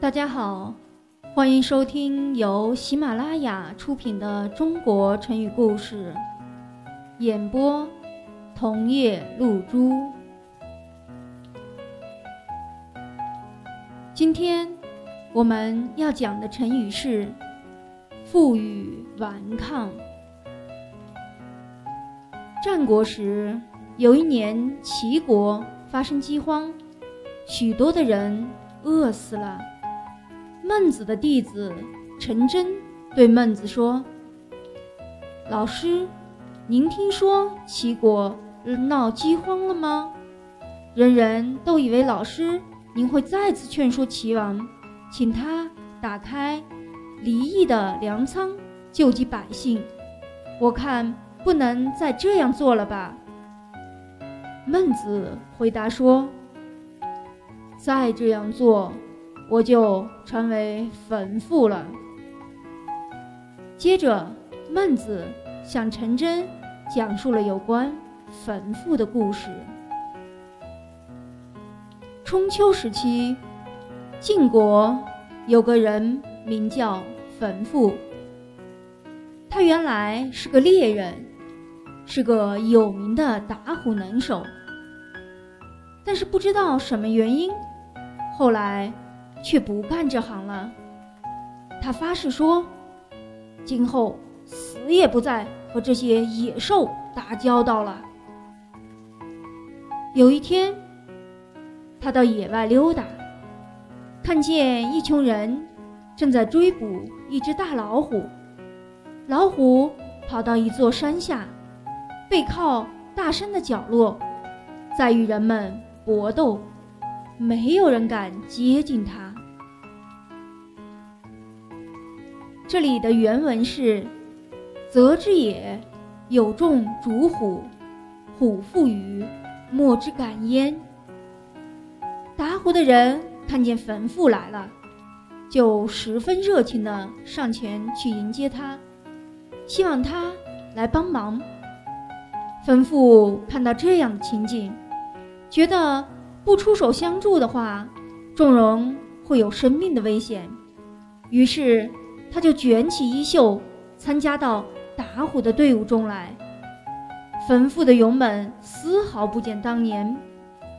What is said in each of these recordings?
大家好，欢迎收听由喜马拉雅出品的《中国成语故事》，演播桐叶露珠。今天我们要讲的成语是“负隅顽抗”。战国时，有一年齐国发生饥荒，许多的人饿死了。孟子的弟子陈真对孟子说：“老师，您听说齐国闹饥荒了吗？人人都以为老师您会再次劝说齐王，请他打开离异的粮仓，救济百姓。我看不能再这样做了吧？”孟子回答说：“再这样做。”我就成为坟妇了。接着，孟子向陈真讲述了有关坟妇的故事。春秋时期，晋国有个人名叫坟妇，他原来是个猎人，是个有名的打虎能手，但是不知道什么原因，后来。却不干这行了。他发誓说：“今后死也不再和这些野兽打交道了。”有一天，他到野外溜达，看见一群人正在追捕一只大老虎。老虎跑到一座山下，背靠大山的角落，在与人们搏斗，没有人敢接近他。这里的原文是：“择之也，有众逐虎，虎负于，莫之敢焉。”打虎的人看见坟妇来了，就十分热情地上前去迎接他，希望他来帮忙。坟妇看到这样的情景，觉得不出手相助的话，众人会有生命的危险，于是。他就卷起衣袖，参加到打虎的队伍中来。焚妇的勇猛丝毫不减当年。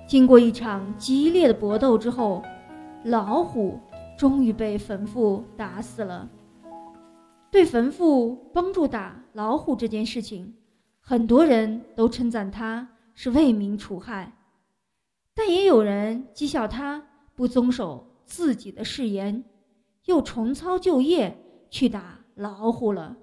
经过一场激烈的搏斗之后，老虎终于被坟父打死了。对坟父帮助打老虎这件事情，很多人都称赞他是为民除害，但也有人讥笑他不遵守自己的誓言。又重操旧业去打老虎了。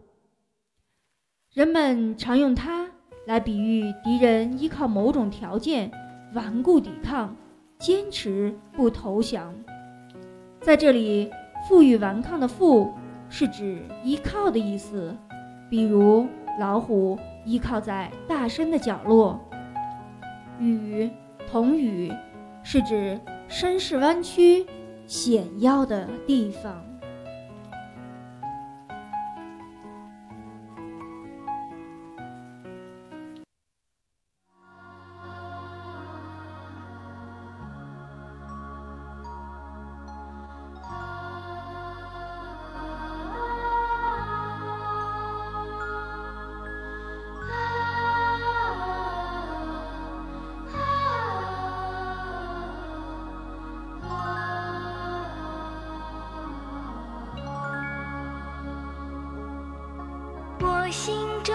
人们常用它来比喻敌人依靠某种条件顽固抵抗，坚持不投降。在这里，“负隅顽抗”的“负”是指依靠的意思，比如老虎依靠在大山的角落；“隅”同“隅”是指身势弯曲。险要的地方。我心中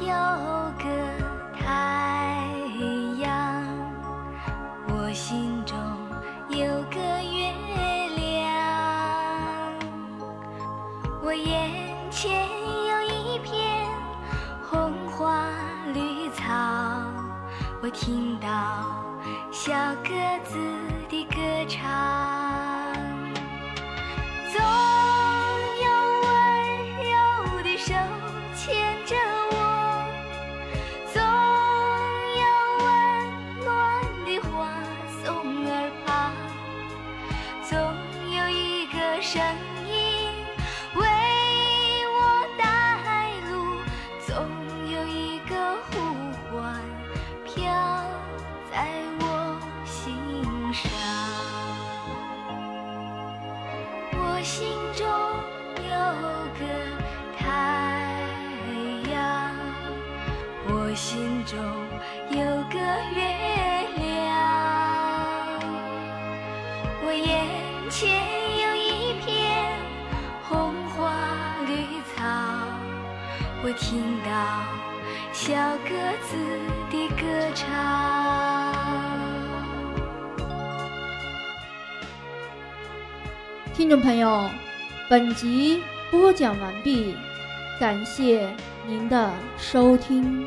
有个太阳，我心中有个月亮，我眼前有一片红花绿草，我听到小鸽子的歌唱。声音为我带路总有一个呼唤飘在我心上我心中有个太阳我心中有个月亮我眼前有一片红花绿草，我听到小鸽子的歌唱。听众朋友，本集播讲完毕，感谢您的收听。